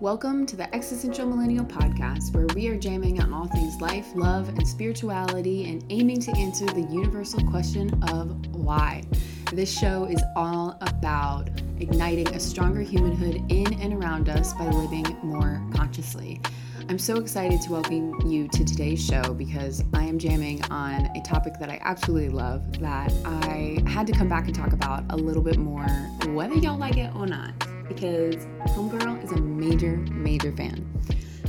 Welcome to the Existential Millennial Podcast, where we are jamming on all things life, love, and spirituality and aiming to answer the universal question of why. This show is all about igniting a stronger humanhood in and around us by living more consciously. I'm so excited to welcome you to today's show because I am jamming on a topic that I absolutely love that I had to come back and talk about a little bit more, whether y'all like it or not, because Homegirl is a major, major fan.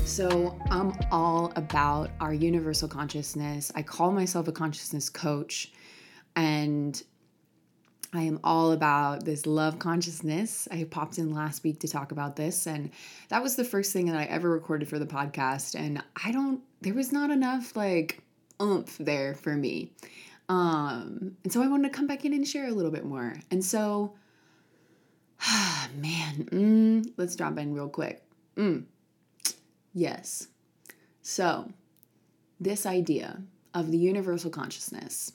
So, I'm all about our universal consciousness. I call myself a consciousness coach, and I am all about this love consciousness. I popped in last week to talk about this, and that was the first thing that I ever recorded for the podcast. And I don't, there was not enough like oomph there for me. Um, and so I wanted to come back in and share a little bit more. And so, man, mm, let's drop in real quick. Mm, yes. So, this idea of the universal consciousness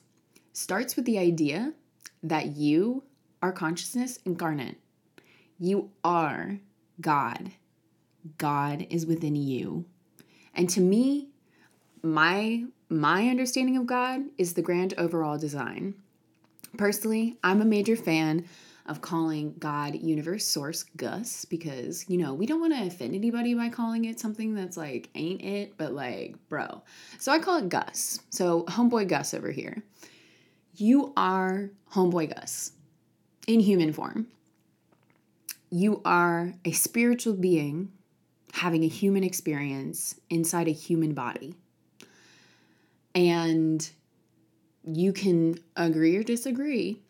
starts with the idea that you are consciousness incarnate. You are God. God is within you. And to me, my my understanding of God is the grand overall design. Personally, I'm a major fan of calling God universe source Gus because, you know, we don't want to offend anybody by calling it something that's like ain't it, but like, bro. So I call it Gus. So homeboy Gus over here. You are Homeboy Gus in human form. You are a spiritual being having a human experience inside a human body. And you can agree or disagree,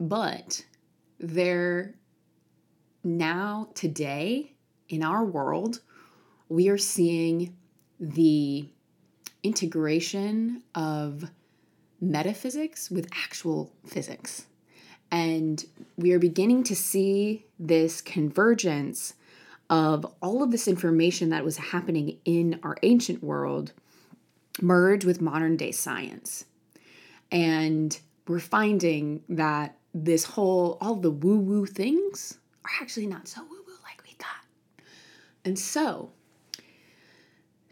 but there now, today, in our world, we are seeing the integration of metaphysics with actual physics. And we are beginning to see this convergence of all of this information that was happening in our ancient world merge with modern day science. And we're finding that this whole, all the woo woo things are actually not so woo woo like we thought. And so,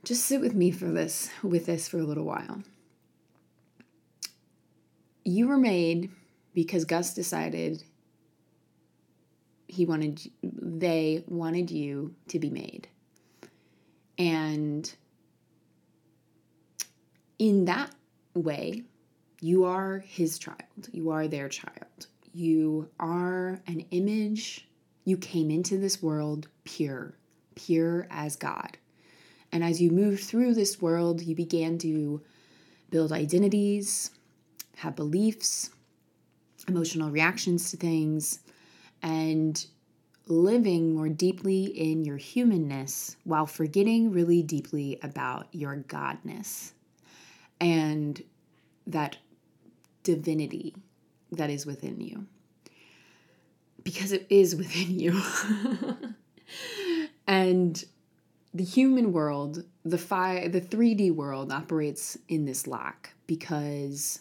just sit with me for this, with this for a little while you were made because Gus decided he wanted they wanted you to be made. And in that way, you are his child. You are their child. You are an image. You came into this world pure, pure as God. And as you moved through this world, you began to build identities, have beliefs, emotional reactions to things, and living more deeply in your humanness while forgetting really deeply about your godness and that divinity that is within you. Because it is within you. and the human world, the fi- the 3D world operates in this lack because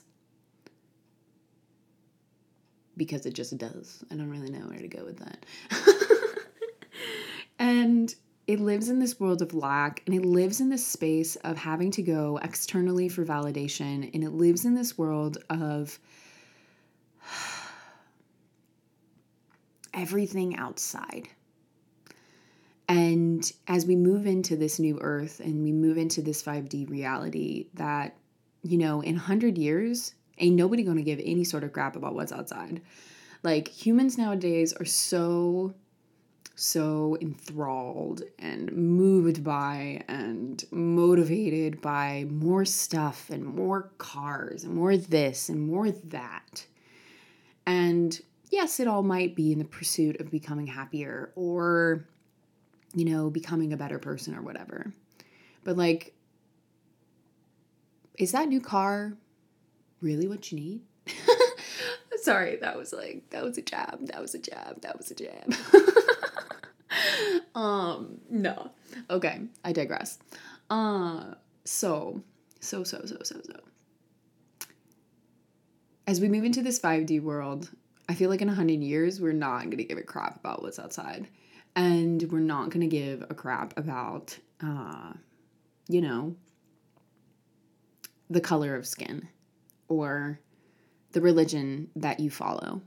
because it just does. I don't really know where to go with that. and it lives in this world of lack and it lives in this space of having to go externally for validation and it lives in this world of everything outside. And as we move into this new earth and we move into this 5D reality, that, you know, in 100 years, Ain't nobody gonna give any sort of crap about what's outside. Like humans nowadays are so so enthralled and moved by and motivated by more stuff and more cars and more this and more that. And yes, it all might be in the pursuit of becoming happier or, you know, becoming a better person or whatever. But like, is that new car really what you need? Sorry, that was like that was a jab. That was a jab. That was a jab. um, no. Okay, I digress. Uh so so so so so so. As we move into this 5D world, I feel like in a 100 years we're not going to give a crap about what's outside. And we're not going to give a crap about, uh, you know, the color of skin or the religion that you follow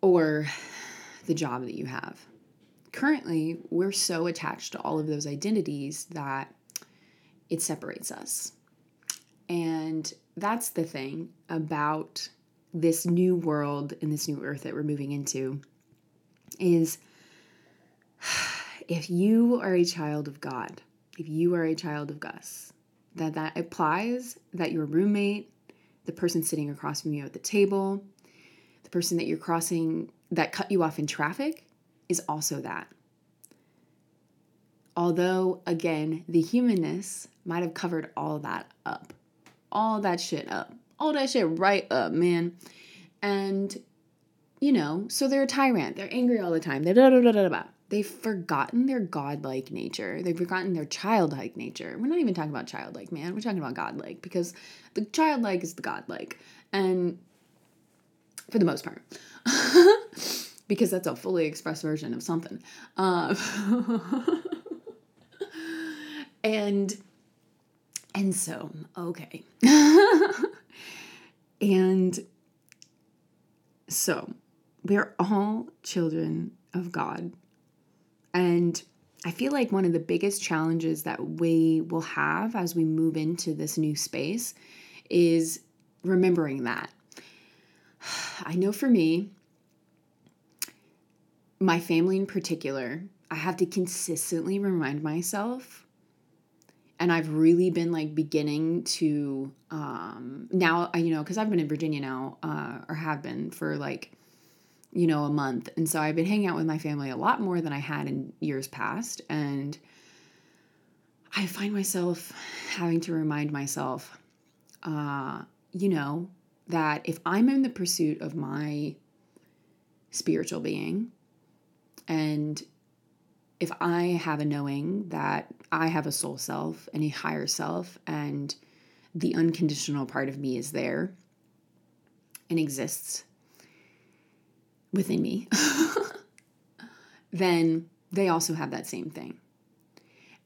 or the job that you have. Currently, we're so attached to all of those identities that it separates us. And that's the thing about this new world and this new earth that we're moving into is if you are a child of God, if you are a child of Gus, that that applies that your roommate, the person sitting across from you at the table, the person that you're crossing that cut you off in traffic is also that. Although, again, the humanness might have covered all that up, all that shit up, all that shit right up, man. And, you know, so they're a tyrant. They're angry all the time. They're da da da da da. They've forgotten their godlike nature. They've forgotten their childlike nature. We're not even talking about childlike, man. We're talking about godlike because the childlike is the godlike. And for the most part, because that's a fully expressed version of something. Um, and and so okay and so we're all children of god. And i feel like one of the biggest challenges that we will have as we move into this new space is remembering that. I know for me my family in particular i have to consistently remind myself and I've really been like beginning to um, now you know because I've been in Virginia now uh, or have been for like you know a month. And so I've been hanging out with my family a lot more than I had in years past. And I find myself having to remind myself uh, you know that if I'm in the pursuit of my spiritual being and if I have a knowing that I have a soul self and a higher self, and the unconditional part of me is there and exists within me, then they also have that same thing.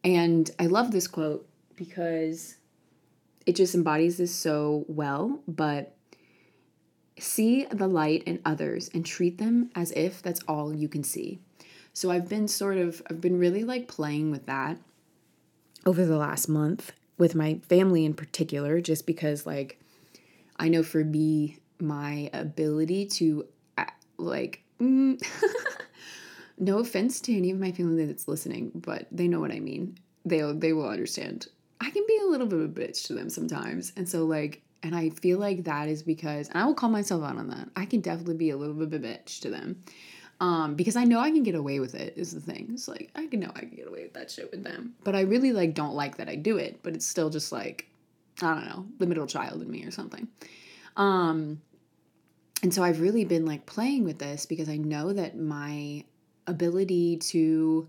And I love this quote because it just embodies this so well, but see the light in others and treat them as if that's all you can see. So I've been sort of, I've been really like playing with that over the last month with my family in particular, just because like I know for me, my ability to uh, like, mm, no offense to any of my family that's listening, but they know what I mean. They'll, they will understand. I can be a little bit of a bitch to them sometimes. And so like, and I feel like that is because, and I will call myself out on that. I can definitely be a little bit of a bitch to them um, because I know I can get away with it is the thing. It's like I can know I can get away with that shit with them. But I really like don't like that I do it, but it's still just like I don't know, the middle child in me or something. Um and so I've really been like playing with this because I know that my ability to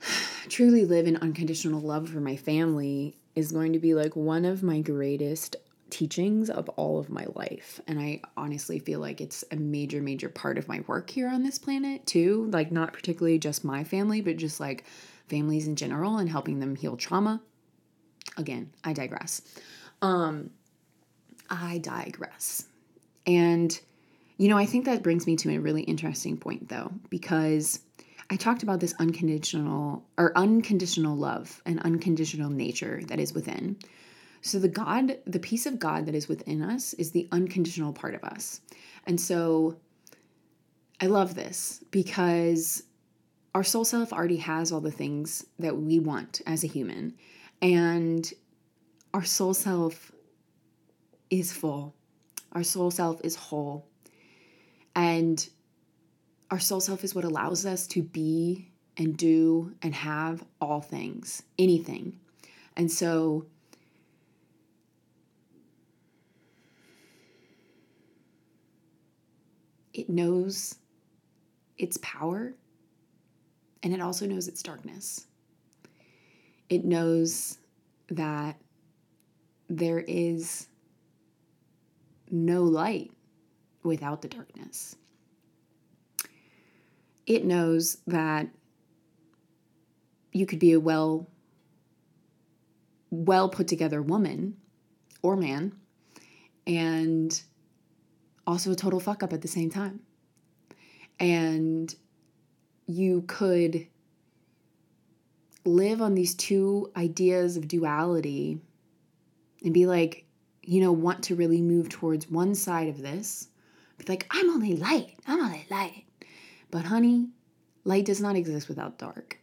truly live in unconditional love for my family is going to be like one of my greatest teachings of all of my life. And I honestly feel like it's a major, major part of my work here on this planet, too. Like, not particularly just my family, but just like families in general and helping them heal trauma. Again, I digress. Um, I digress. And, you know, I think that brings me to a really interesting point, though, because I talked about this unconditional or unconditional love and unconditional nature that is within. So the God, the peace of God that is within us is the unconditional part of us. And so I love this because our soul self already has all the things that we want as a human. And our soul self is full. Our soul self is whole. And our soul self is what allows us to be and do and have all things, anything. And so it knows its power and it also knows its darkness. It knows that there is no light without the darkness. it knows that you could be a well well put together woman or man and also a total fuck up at the same time. And you could live on these two ideas of duality and be like, you know, want to really move towards one side of this. Be like, I'm only light, I'm only light. But honey, light does not exist without dark.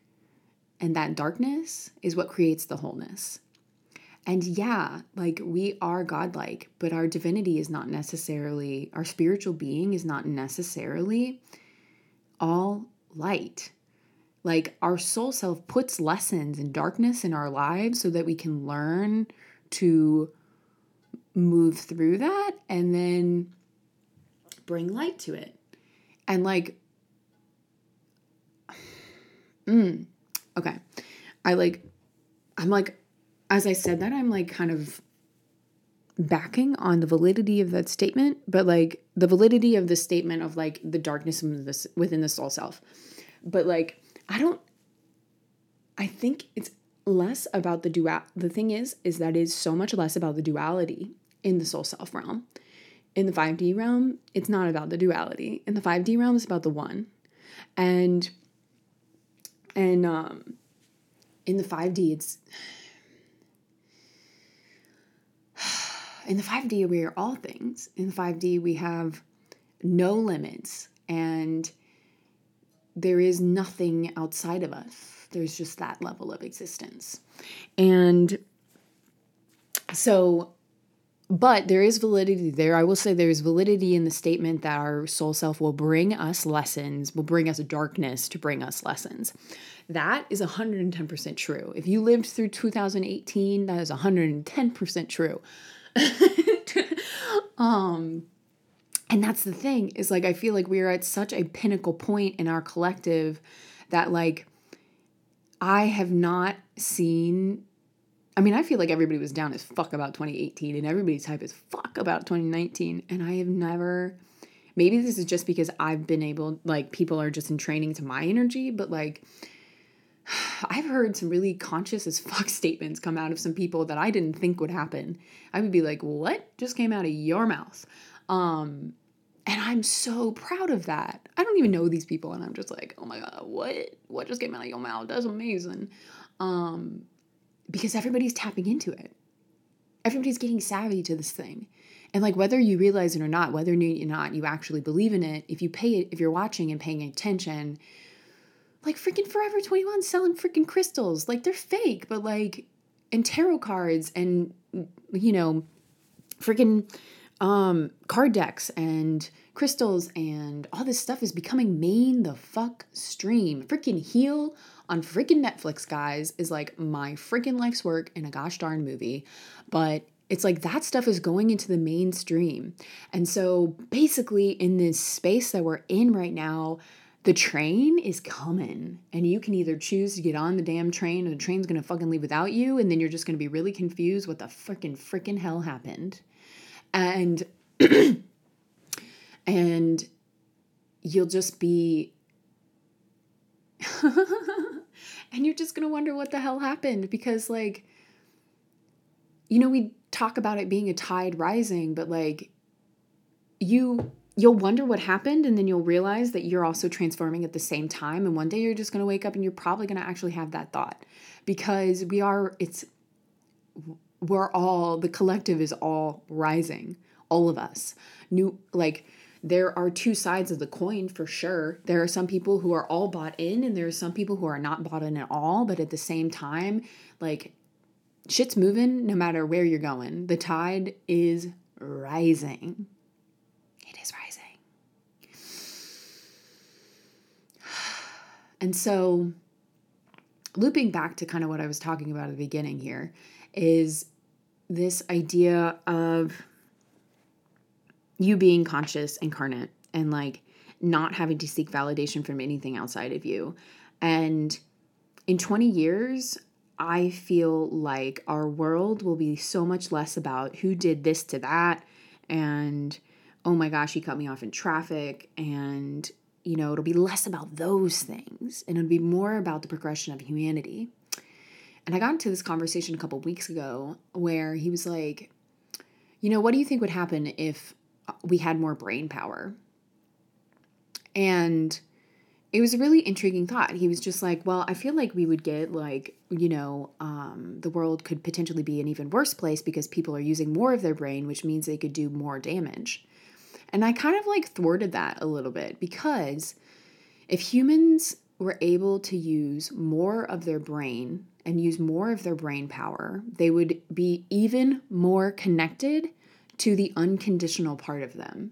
And that darkness is what creates the wholeness. And yeah, like we are godlike, but our divinity is not necessarily, our spiritual being is not necessarily all light. Like our soul self puts lessons and darkness in our lives so that we can learn to move through that and then bring light to it. And like, mm, okay. I like, I'm like, as I said that, I'm like kind of backing on the validity of that statement, but like the validity of the statement of like the darkness within the soul self. But like, I don't, I think it's less about the dual. The thing is, is that is so much less about the duality in the soul self realm. In the 5D realm, it's not about the duality. In the 5D realm, it's about the one. And, and, um, in the 5D, it's, in the 5D, we are all things. In the 5D, we have no limits and there is nothing outside of us. There's just that level of existence. And so, but there is validity there. I will say there is validity in the statement that our soul self will bring us lessons, will bring us darkness to bring us lessons. That is 110% true. If you lived through 2018, that is 110% true. um and that's the thing is like I feel like we are at such a pinnacle point in our collective that like I have not seen I mean, I feel like everybody was down as fuck about 2018 and everybody's hype as fuck about 2019 and I have never maybe this is just because I've been able like people are just in training to my energy, but like I've heard some really conscious as fuck statements come out of some people that I didn't think would happen. I would be like, "What just came out of your mouth?" Um, and I'm so proud of that. I don't even know these people, and I'm just like, "Oh my god, what? What just came out of your mouth? That's amazing." Um, because everybody's tapping into it. Everybody's getting savvy to this thing. And like whether you realize it or not, whether or not you actually believe in it, if you pay it, if you're watching and paying attention, like freaking Forever 21 selling freaking crystals. Like they're fake, but like and tarot cards and you know, freaking um card decks and crystals and all this stuff is becoming main the fuck stream. Freaking heal on freaking Netflix, guys, is like my freaking life's work in a gosh darn movie. But it's like that stuff is going into the mainstream. And so basically in this space that we're in right now, the train is coming and you can either choose to get on the damn train or the train's gonna fucking leave without you and then you're just gonna be really confused what the freaking freaking hell happened. And and you'll just be and you're just gonna wonder what the hell happened because like you know we talk about it being a tide rising but like you you'll wonder what happened and then you'll realize that you're also transforming at the same time and one day you're just going to wake up and you're probably going to actually have that thought. Because we are it's we're all the collective is all rising all of us. New like there are two sides of the coin for sure. There are some people who are all bought in and there are some people who are not bought in at all but at the same time like shit's moving no matter where you're going. The tide is rising And so, looping back to kind of what I was talking about at the beginning here is this idea of you being conscious incarnate and like not having to seek validation from anything outside of you. And in 20 years, I feel like our world will be so much less about who did this to that and oh my gosh, he cut me off in traffic and you know, it'll be less about those things and it'll be more about the progression of humanity. And I got into this conversation a couple weeks ago where he was like, you know, what do you think would happen if we had more brain power? And it was a really intriguing thought. He was just like, well, I feel like we would get like, you know, um, the world could potentially be an even worse place because people are using more of their brain, which means they could do more damage. And I kind of like thwarted that a little bit because if humans were able to use more of their brain and use more of their brain power, they would be even more connected to the unconditional part of them.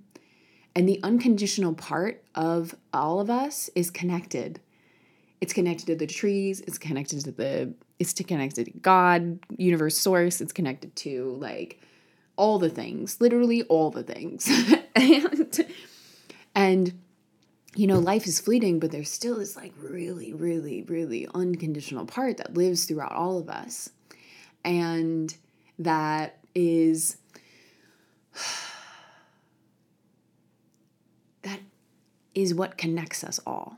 And the unconditional part of all of us is connected. It's connected to the trees, it's connected to the it's connected to God, universe source, it's connected to like all the things, literally all the things. and and you know, life is fleeting, but there's still this like really, really, really unconditional part that lives throughout all of us. And that is that is what connects us all.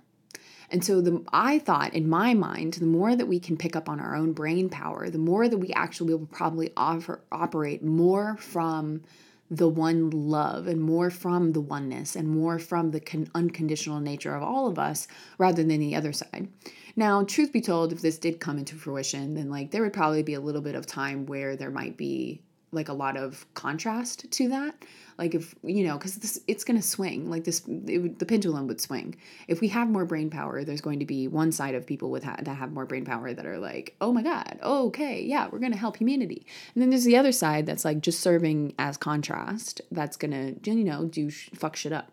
And so the I thought in my mind, the more that we can pick up on our own brain power, the more that we actually will probably offer, operate more from the one love and more from the oneness and more from the con- unconditional nature of all of us rather than the other side. Now, truth be told, if this did come into fruition, then like there would probably be a little bit of time where there might be like a lot of contrast to that. Like if you know because this it's going to swing. Like this would, the pendulum would swing. If we have more brain power there's going to be one side of people with ha- that have more brain power that are like oh my god okay yeah we're going to help humanity. And then there's the other side that's like just serving as contrast that's going to you know do sh- fuck shit up.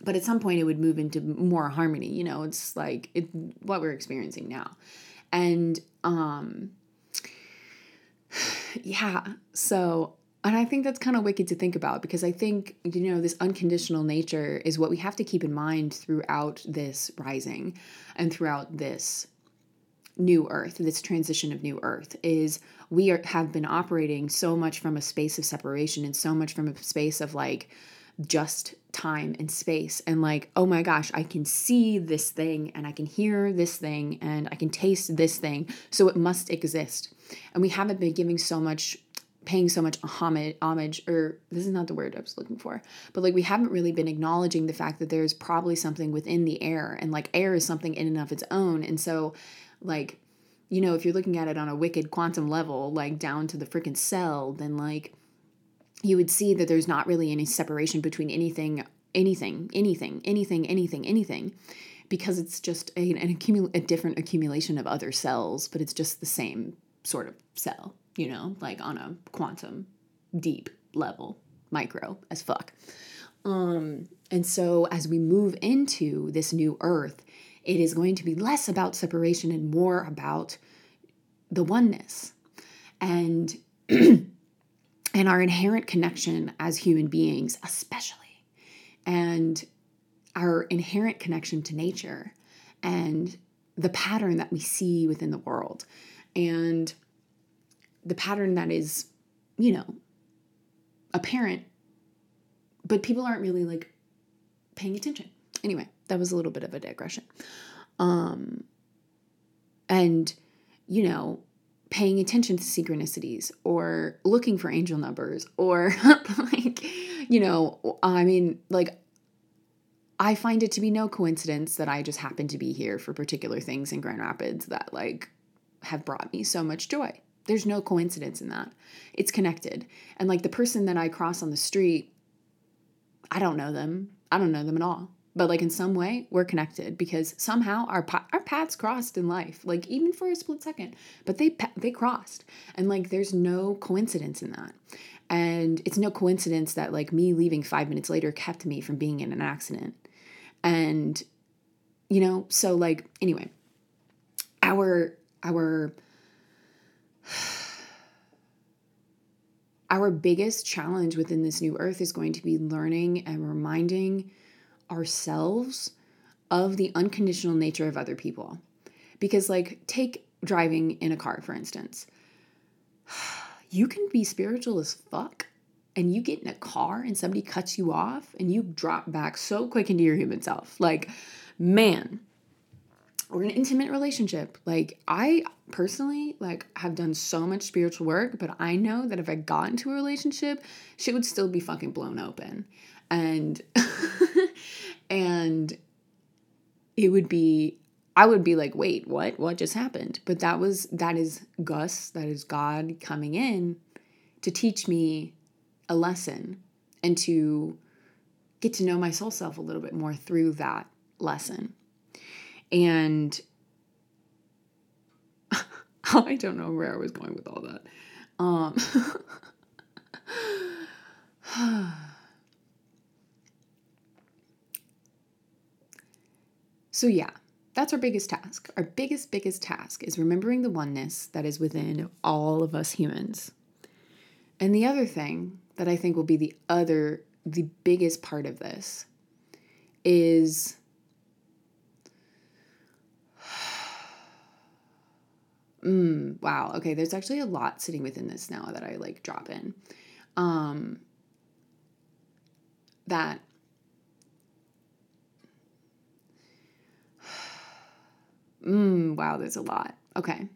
But at some point it would move into more harmony you know? It's like it, what we're experiencing now. And um yeah so and I think that's kind of wicked to think about because I think, you know, this unconditional nature is what we have to keep in mind throughout this rising and throughout this new earth, this transition of new earth, is we are, have been operating so much from a space of separation and so much from a space of like just time and space. And like, oh my gosh, I can see this thing and I can hear this thing and I can taste this thing. So it must exist. And we haven't been giving so much paying so much homage, homage or this is not the word I was looking for, but like we haven't really been acknowledging the fact that there's probably something within the air and like air is something in and of its own. And so like, you know, if you're looking at it on a wicked quantum level, like down to the freaking cell, then like you would see that there's not really any separation between anything, anything, anything, anything, anything, anything because it's just a, an accumul- a different accumulation of other cells, but it's just the same sort of cell you know, like on a quantum deep level, micro as fuck. Um, and so as we move into this new earth, it is going to be less about separation and more about the oneness and and our inherent connection as human beings especially and our inherent connection to nature and the pattern that we see within the world and the pattern that is, you know, apparent, but people aren't really like paying attention. Anyway, that was a little bit of a digression. Um, and, you know, paying attention to synchronicities or looking for angel numbers or like, you know, I mean, like, I find it to be no coincidence that I just happen to be here for particular things in Grand Rapids that like have brought me so much joy. There's no coincidence in that. It's connected. And like the person that I cross on the street, I don't know them. I don't know them at all. But like in some way, we're connected because somehow our our paths crossed in life, like even for a split second. But they they crossed, and like there's no coincidence in that. And it's no coincidence that like me leaving five minutes later kept me from being in an accident. And you know, so like anyway, our our our biggest challenge within this new earth is going to be learning and reminding ourselves of the unconditional nature of other people. Because, like, take driving in a car, for instance. You can be spiritual as fuck and you get in a car and somebody cuts you off and you drop back so quick into your human self. Like, man, or an intimate relationship. Like I personally like have done so much spiritual work, but I know that if I got into a relationship, shit would still be fucking blown open. And and it would be I would be like, "Wait, what? What just happened?" But that was that is Gus, that is God coming in to teach me a lesson and to get to know my soul self a little bit more through that lesson. And I don't know where I was going with all that. Um, so, yeah, that's our biggest task. Our biggest, biggest task is remembering the oneness that is within all of us humans. And the other thing that I think will be the other, the biggest part of this is Mm, wow. Okay, there's actually a lot sitting within this now that I like drop in. Um that Mm, wow, there's a lot. Okay.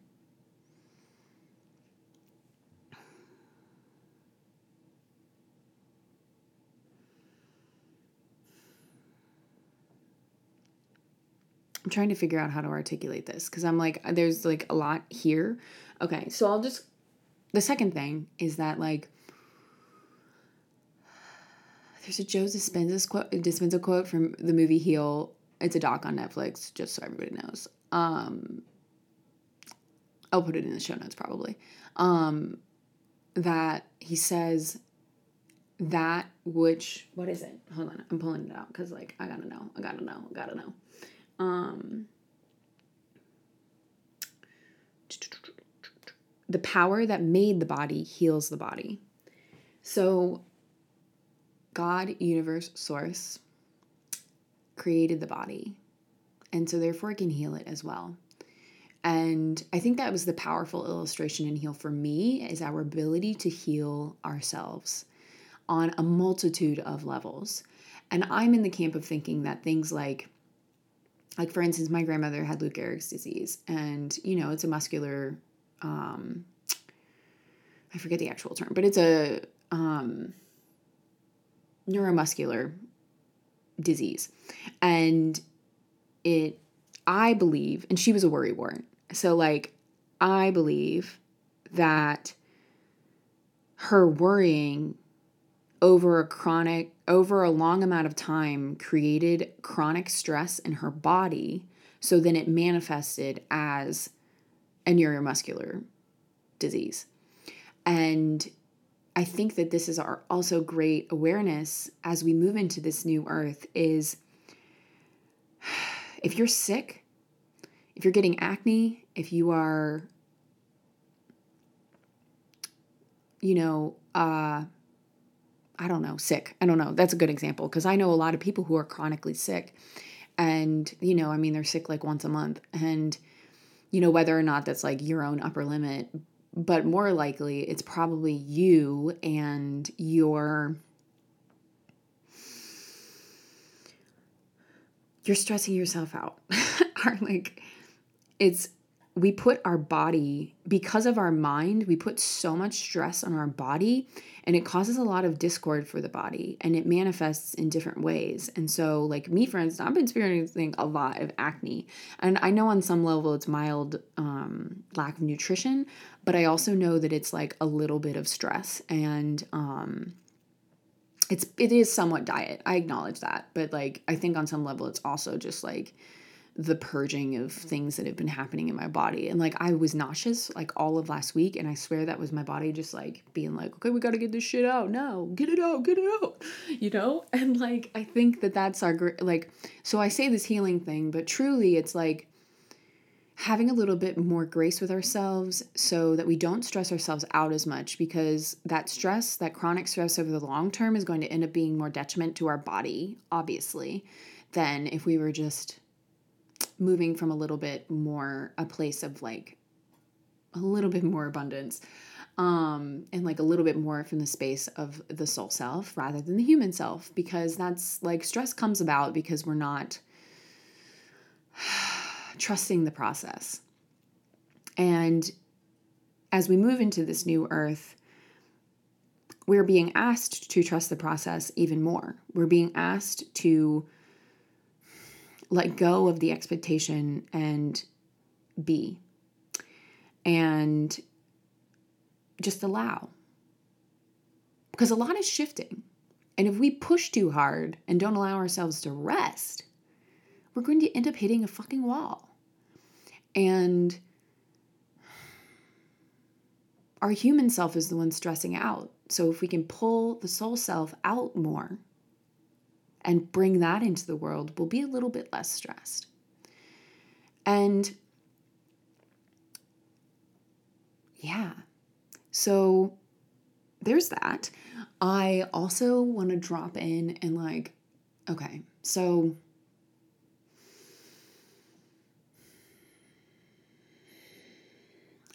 Trying to figure out how to articulate this because I'm like, there's like a lot here. Okay, so I'll just. The second thing is that like there's a Joe Dispenza quote, Dispenza quote from the movie Heal. It's a doc on Netflix, just so everybody knows. Um, I'll put it in the show notes probably. Um, that he says that which what is it? Hold on, I'm pulling it out because like I gotta know, I gotta know, I gotta know. Um, the power that made the body heals the body. So, God, universe, source, created the body. And so, therefore, it can heal it as well. And I think that was the powerful illustration in Heal for me is our ability to heal ourselves on a multitude of levels. And I'm in the camp of thinking that things like like for instance my grandmother had lou gehrig's disease and you know it's a muscular um i forget the actual term but it's a um neuromuscular disease. And it i believe and she was a worry wart so like i believe that her worrying over a chronic over a long amount of time created chronic stress in her body so then it manifested as a neuromuscular disease. And i think that this is our also great awareness as we move into this new earth is if you're sick if you're getting acne if you are you know uh I don't know, sick. I don't know. That's a good example because I know a lot of people who are chronically sick. And, you know, I mean, they're sick like once a month. And, you know, whether or not that's like your own upper limit, but more likely it's probably you and your. You're stressing yourself out. are like, it's we put our body because of our mind we put so much stress on our body and it causes a lot of discord for the body and it manifests in different ways. And so like me for instance i've been experiencing a lot of acne and i know on some level it's mild um, lack of nutrition but i also know that it's like a little bit of stress and um, it's it is somewhat diet. I acknowledge that but like i think on some level it's also just like the purging of things that have been happening in my body. And like I was nauseous like all of last week and I swear that was my body just like being like, "Okay, we got to get this shit out now. Get it out, get it out." You know? And like I think that that's our like so I say this healing thing, but truly it's like having a little bit more grace with ourselves so that we don't stress ourselves out as much because that stress, that chronic stress over the long term is going to end up being more detriment to our body, obviously, than if we were just moving from a little bit more a place of like a little bit more abundance um, and like a little bit more from the space of the soul self rather than the human self because that's like stress comes about because we're not trusting the process. And as we move into this new earth, we're being asked to trust the process even more. We're being asked to let go of the expectation and be and just allow. Because a lot is shifting. And if we push too hard and don't allow ourselves to rest, we're going to end up hitting a fucking wall. And our human self is the one stressing out. So if we can pull the soul self out more and bring that into the world, we'll be a little bit less stressed. And yeah, so there's that. I also want to drop in and like, okay, so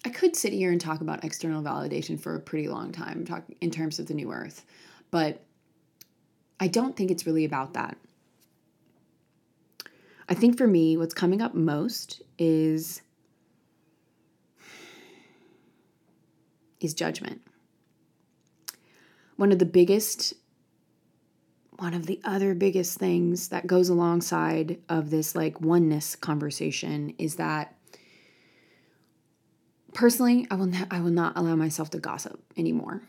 I could sit here and talk about external validation for a pretty long time, talk in terms of the new earth, but I don't think it's really about that. I think for me, what's coming up most is is judgment. One of the biggest one of the other biggest things that goes alongside of this like oneness conversation is that personally, I will not, I will not allow myself to gossip anymore.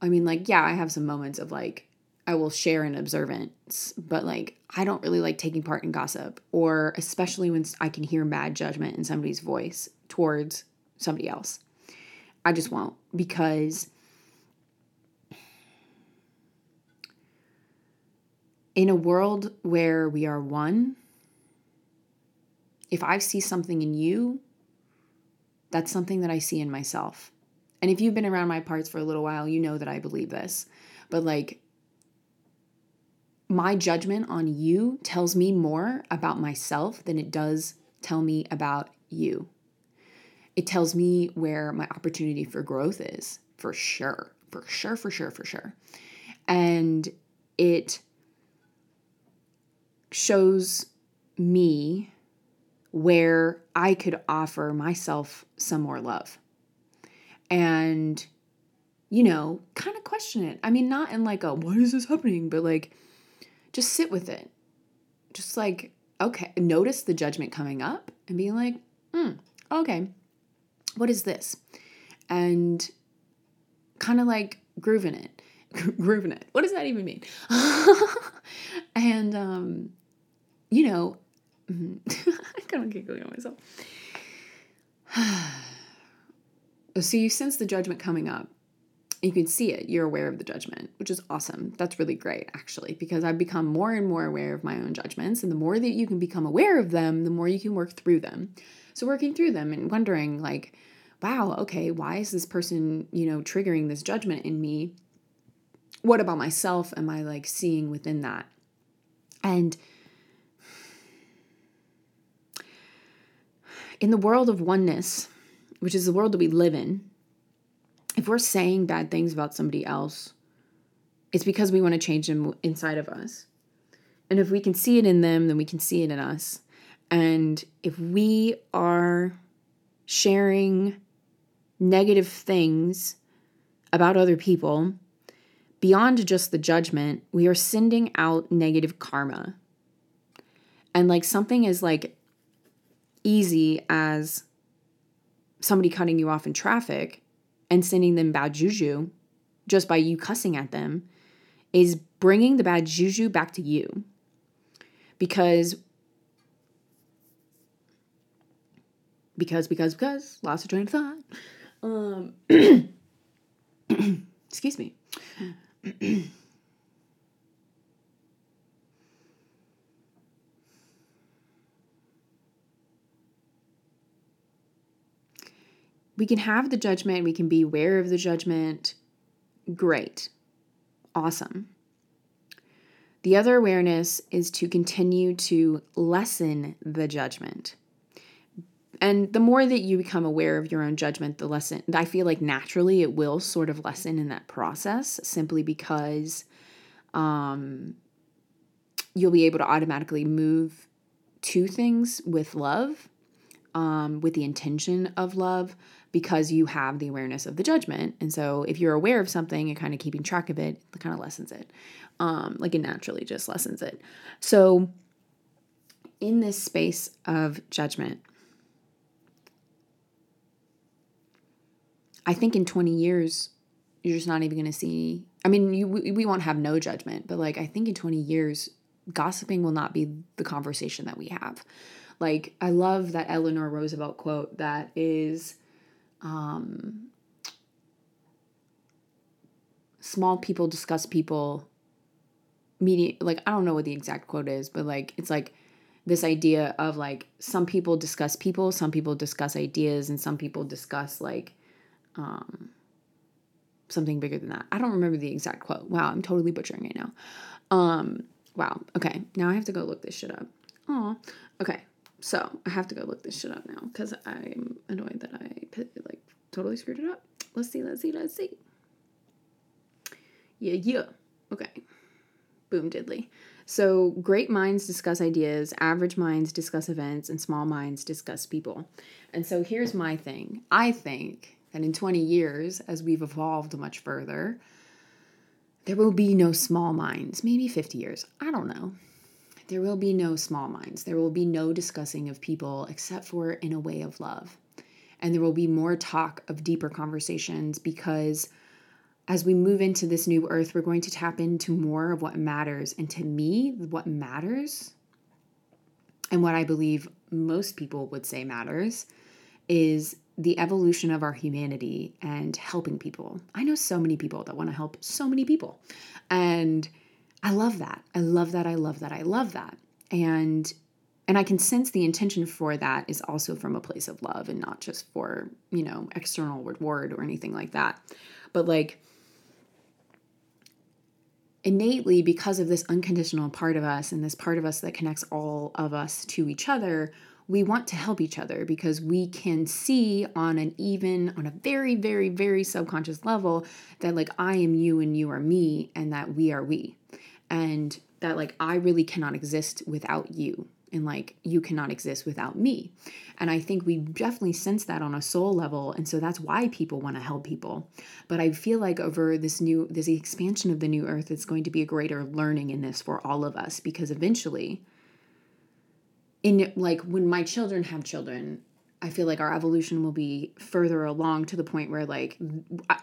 I mean, like, yeah, I have some moments of like I will share an observance, but like I don't really like taking part in gossip, or especially when I can hear bad judgment in somebody's voice towards somebody else. I just won't because in a world where we are one, if I see something in you, that's something that I see in myself. And if you've been around my parts for a little while, you know that I believe this. But like, my judgment on you tells me more about myself than it does tell me about you it tells me where my opportunity for growth is for sure, for sure, for sure, for sure. And it shows me where I could offer myself some more love. And, you know, kind of question it. I mean, not in like a, why is this happening? But like, just sit with it. Just like, okay, notice the judgment coming up and being like, hmm, okay, what is this? And kind of like grooving it. grooving it. What does that even mean? and, um, you know, I kind of giggling on myself. so you sense the judgment coming up. You can see it. You're aware of the judgment, which is awesome. That's really great, actually, because I've become more and more aware of my own judgments. And the more that you can become aware of them, the more you can work through them. So working through them and wondering like, wow, okay, why is this person, you know, triggering this judgment in me? What about myself am I like seeing within that? And in the world of oneness, which is the world that we live in, if we're saying bad things about somebody else, it's because we want to change them inside of us. And if we can see it in them, then we can see it in us. And if we are sharing negative things about other people, beyond just the judgment, we are sending out negative karma. And like something is like easy as somebody cutting you off in traffic and sending them bad juju just by you cussing at them is bringing the bad juju back to you. Because because, because, because, lost a train of thought. Um, excuse me. We can have the judgment, we can be aware of the judgment. Great. Awesome. The other awareness is to continue to lessen the judgment and the more that you become aware of your own judgment, the lesson, I feel like naturally it will sort of lessen in that process simply because um, you'll be able to automatically move to things with love, um, with the intention of love, because you have the awareness of the judgment. And so if you're aware of something and kind of keeping track of it, it kind of lessens it. Um, like it naturally just lessens it. So in this space of judgment, I think in 20 years, you're just not even going to see. I mean, you, we won't have no judgment, but like I think in 20 years, gossiping will not be the conversation that we have. Like, I love that Eleanor Roosevelt quote that is um, small people discuss people media like i don't know what the exact quote is but like it's like this idea of like some people discuss people some people discuss ideas and some people discuss like um something bigger than that. I don't remember the exact quote. Wow i'm totally butchering it now. Um wow okay now i have to go look this shit up. Oh okay so I have to go look this shit up now because I'm annoyed that I like totally screwed it up. Let's see, let's see, let's see. Yeah, yeah. Okay. Boom diddly. So great minds discuss ideas, average minds discuss events, and small minds discuss people. And so here's my thing. I think that in 20 years, as we've evolved much further, there will be no small minds. Maybe 50 years. I don't know. There will be no small minds. There will be no discussing of people except for in a way of love. And there will be more talk of deeper conversations because as we move into this new earth, we're going to tap into more of what matters. And to me, what matters, and what I believe most people would say matters, is the evolution of our humanity and helping people. I know so many people that want to help so many people. And I love that. I love that. I love that. I love that. And and I can sense the intention for that is also from a place of love and not just for, you know, external reward or anything like that. But like innately because of this unconditional part of us and this part of us that connects all of us to each other, we want to help each other because we can see on an even on a very very very subconscious level that like I am you and you are me and that we are we and that like I really cannot exist without you and like you cannot exist without me. And I think we definitely sense that on a soul level and so that's why people want to help people. But I feel like over this new this expansion of the new earth it's going to be a greater learning in this for all of us because eventually in like when my children have children I feel like our evolution will be further along to the point where like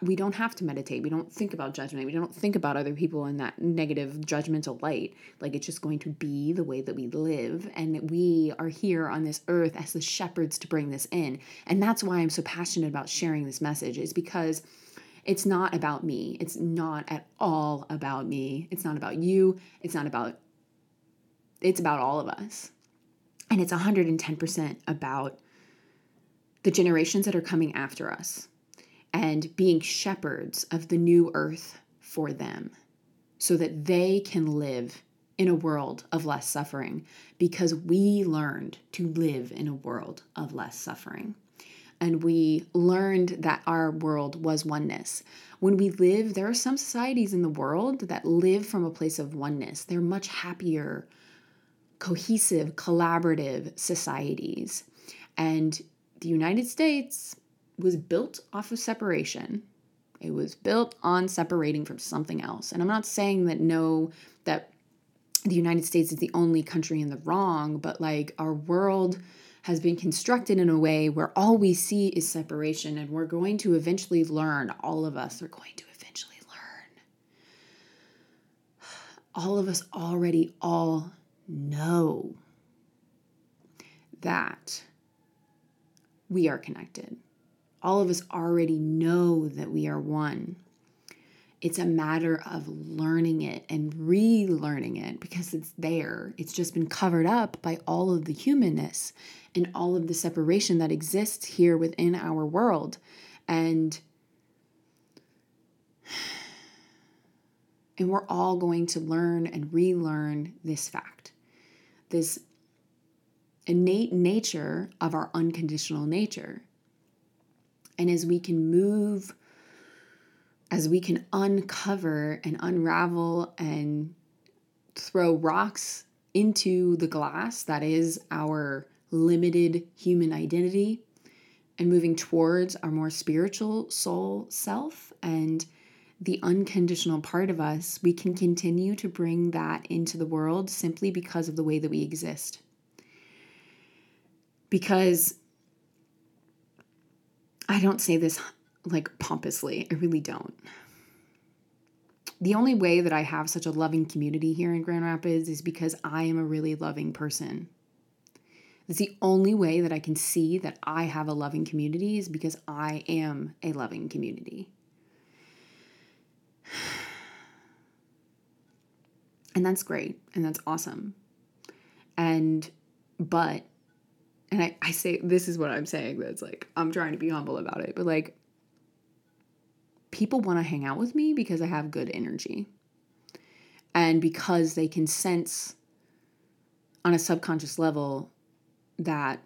we don't have to meditate. We don't think about judgment. We don't think about other people in that negative judgmental light. Like it's just going to be the way that we live and we are here on this earth as the shepherds to bring this in. And that's why I'm so passionate about sharing this message is because it's not about me. It's not at all about me. It's not about you. It's not about it's about all of us. And it's 110% about the generations that are coming after us and being shepherds of the new earth for them so that they can live in a world of less suffering because we learned to live in a world of less suffering. And we learned that our world was oneness. When we live, there are some societies in the world that live from a place of oneness. They're much happier, cohesive, collaborative societies. And the United States was built off of separation. It was built on separating from something else. And I'm not saying that no, that the United States is the only country in the wrong, but like our world has been constructed in a way where all we see is separation, and we're going to eventually learn, all of us are going to eventually learn. All of us already all know that we are connected. All of us already know that we are one. It's a matter of learning it and relearning it because it's there. It's just been covered up by all of the humanness and all of the separation that exists here within our world. And and we're all going to learn and relearn this fact. This innate nature of our unconditional nature. And as we can move, as we can uncover and unravel and throw rocks into the glass that is our limited human identity and moving towards our more spiritual soul self and the unconditional part of us, we can continue to bring that into the world simply because of the way that we exist. Because I don't say this like pompously, I really don't. The only way that I have such a loving community here in Grand Rapids is because I am a really loving person. It's the only way that I can see that I have a loving community is because I am a loving community. And that's great and that's awesome. And, but, and I, I say, this is what I'm saying that's like, I'm trying to be humble about it, but like, people want to hang out with me because I have good energy. And because they can sense on a subconscious level that,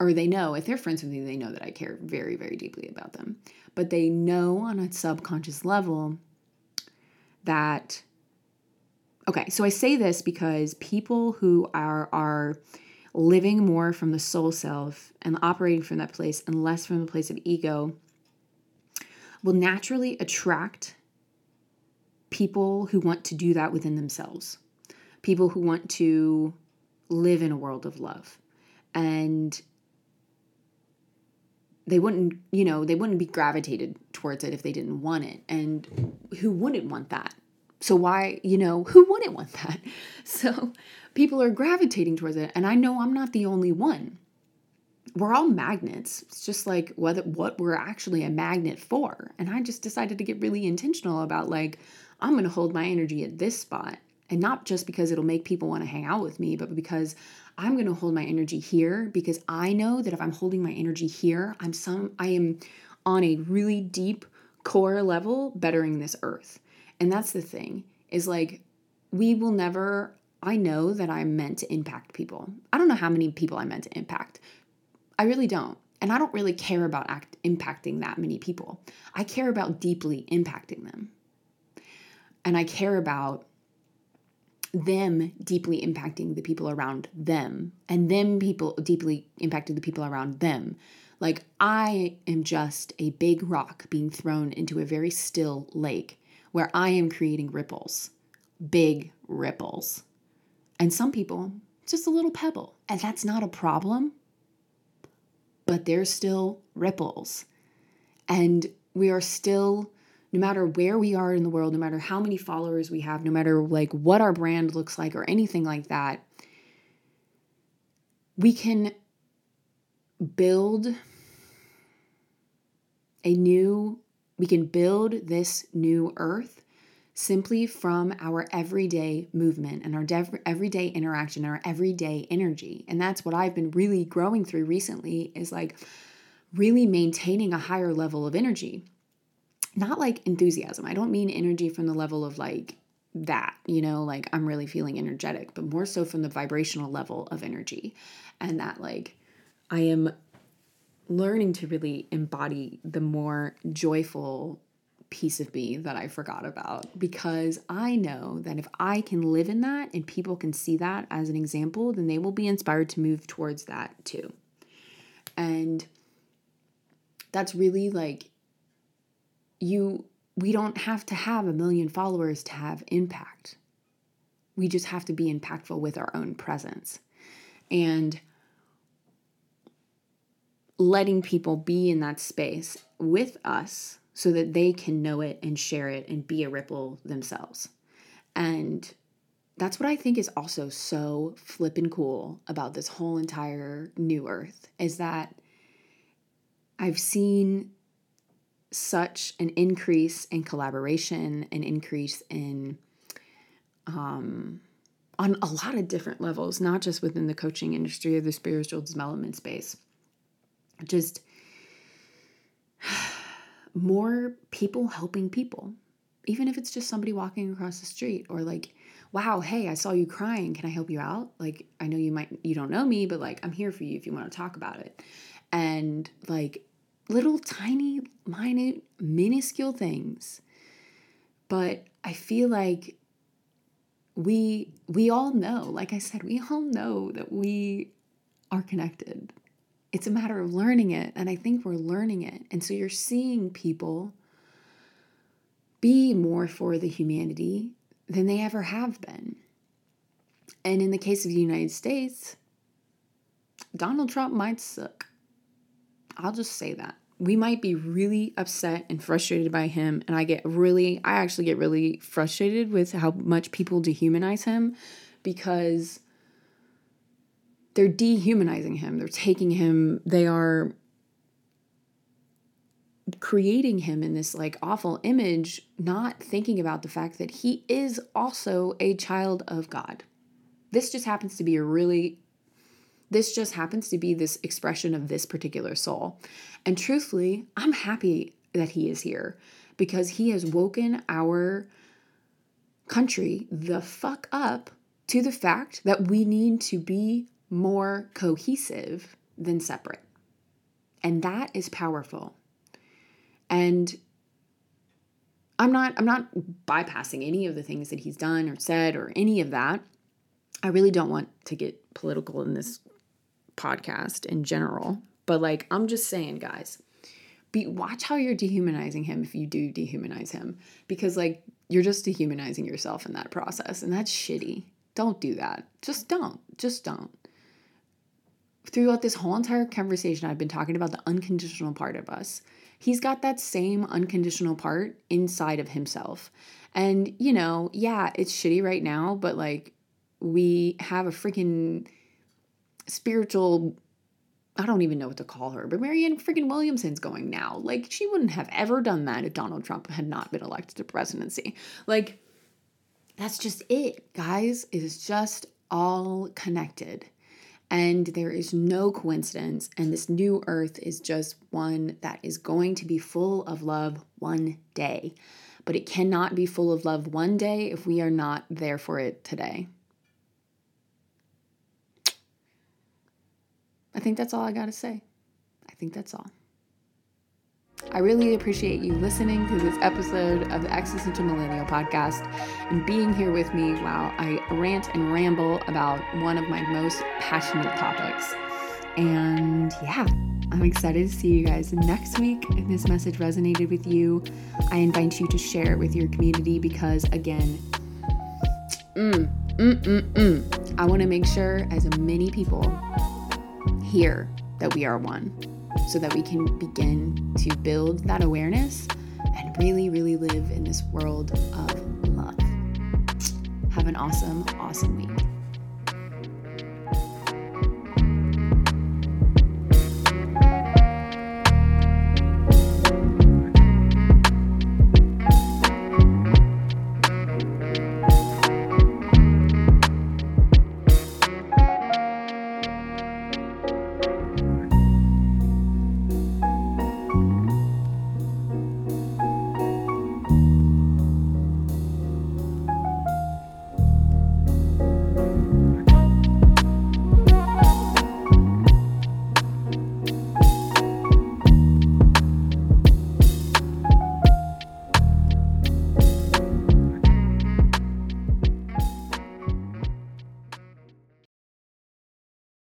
or they know if they're friends with me, they know that I care very, very deeply about them. But they know on a subconscious level that, okay, so I say this because people who are, are, living more from the soul self and operating from that place and less from the place of ego will naturally attract people who want to do that within themselves, people who want to live in a world of love. And they wouldn't, you know, they wouldn't be gravitated towards it if they didn't want it. And who wouldn't want that? So why, you know, who wouldn't want that? So people are gravitating towards it. And I know I'm not the only one we're all magnets. It's just like whether what we're actually a magnet for. And I just decided to get really intentional about like I'm going to hold my energy at this spot and not just because it'll make people want to hang out with me, but because I'm going to hold my energy here because I know that if I'm holding my energy here, I'm some I am on a really deep core level bettering this earth. And that's the thing is like we will never I know that I'm meant to impact people. I don't know how many people I'm meant to impact. I really don't. And I don't really care about act, impacting that many people. I care about deeply impacting them. And I care about them deeply impacting the people around them and them people deeply impacting the people around them. Like I am just a big rock being thrown into a very still lake where I am creating ripples, big ripples. And some people, just a little pebble. And that's not a problem but there's still ripples. And we are still, no matter where we are in the world, no matter how many followers we have, no matter like what our brand looks like or anything like that, we can build a new, we can build this new earth simply from our everyday movement and our dev- everyday interaction, our everyday energy. And that's what I've been really growing through recently is like really maintaining a higher level of energy. Not like enthusiasm. I don't mean energy from the level of like that, you know, like I'm really feeling energetic, but more so from the vibrational level of energy. And that like I am learning to really embody the more joyful piece of me that I forgot about because I know that if I can live in that and people can see that as an example, then they will be inspired to move towards that too. And that's really like you we don't have to have a million followers to have impact. We just have to be impactful with our own presence. And letting people be in that space with us so that they can know it and share it and be a ripple themselves. And that's what I think is also so flippin' cool about this whole entire new earth is that I've seen such an increase in collaboration, an increase in um, on a lot of different levels, not just within the coaching industry or the spiritual development space. Just more people helping people, even if it's just somebody walking across the street or like wow, hey, I saw you crying. Can I help you out? Like, I know you might, you don't know me, but like, I'm here for you if you want to talk about it. And like, little tiny, minute, minuscule things. But I feel like we we all know, like I said, we all know that we are connected. It's a matter of learning it, and I think we're learning it. And so you're seeing people be more for the humanity than they ever have been. And in the case of the United States, Donald Trump might suck. I'll just say that. We might be really upset and frustrated by him. And I get really, I actually get really frustrated with how much people dehumanize him because they're dehumanizing him. They're taking him, they are creating him in this like awful image, not thinking about the fact that he is also a child of God. This just happens to be a really this just happens to be this expression of this particular soul. And truthfully, I'm happy that he is here because he has woken our country the fuck up to the fact that we need to be more cohesive than separate. And that is powerful. And I'm not I'm not bypassing any of the things that he's done or said or any of that. I really don't want to get political in this podcast in general, but like I'm just saying guys, be watch how you're dehumanizing him if you do dehumanize him because like you're just dehumanizing yourself in that process and that's shitty. Don't do that. Just don't. Just don't. Throughout this whole entire conversation I've been talking about the unconditional part of us he's got that same unconditional part inside of himself. And, you know, yeah, it's shitty right now, but like we have a freaking spiritual I don't even know what to call her, but Marianne freaking Williamson's going now. Like, she wouldn't have ever done that if Donald Trump had not been elected to presidency. Like, that's just it, guys. It is just all connected. And there is no coincidence. And this new earth is just one that is going to be full of love one day. But it cannot be full of love one day if we are not there for it today. I think that's all I got to say. I think that's all. I really appreciate you listening to this episode of the Existential Millennial podcast and being here with me while I rant and ramble about one of my most passionate topics. And yeah, I'm excited to see you guys next week. If this message resonated with you, I invite you to share it with your community because, again, mm, mm, mm, mm, I want to make sure as many people hear that we are one so that we can begin to build that awareness and really, really live in this world of love. Have an awesome, awesome week.